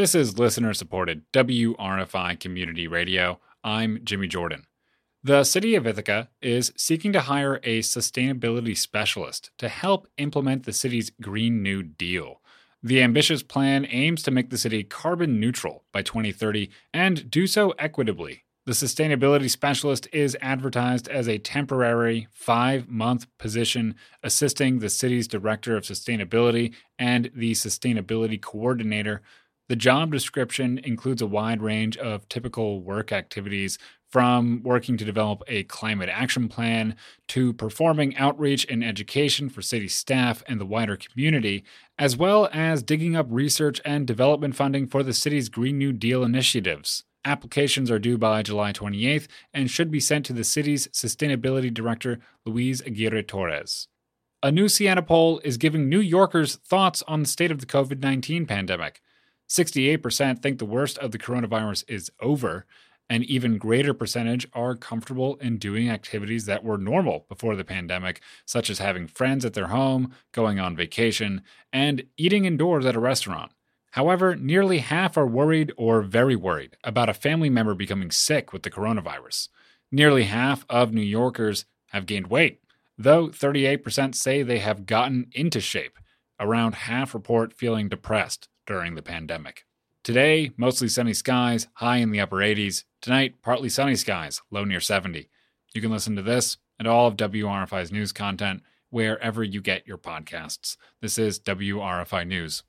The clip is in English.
This is listener supported WRFI Community Radio. I'm Jimmy Jordan. The city of Ithaca is seeking to hire a sustainability specialist to help implement the city's Green New Deal. The ambitious plan aims to make the city carbon neutral by 2030 and do so equitably. The sustainability specialist is advertised as a temporary five month position assisting the city's director of sustainability and the sustainability coordinator. The job description includes a wide range of typical work activities from working to develop a climate action plan to performing outreach and education for city staff and the wider community, as well as digging up research and development funding for the city's Green New Deal initiatives. Applications are due by July 28th and should be sent to the city's Sustainability Director, Luis Aguirre Torres. A new Siena poll is giving New Yorkers thoughts on the state of the COVID 19 pandemic. 68% think the worst of the coronavirus is over, an even greater percentage are comfortable in doing activities that were normal before the pandemic, such as having friends at their home, going on vacation, and eating indoors at a restaurant. However, nearly half are worried or very worried about a family member becoming sick with the coronavirus. Nearly half of New Yorkers have gained weight, though 38% say they have gotten into shape. Around half report feeling depressed during the pandemic. Today, mostly sunny skies, high in the upper 80s. Tonight, partly sunny skies, low near 70. You can listen to this and all of WRFI's news content wherever you get your podcasts. This is WRFI News.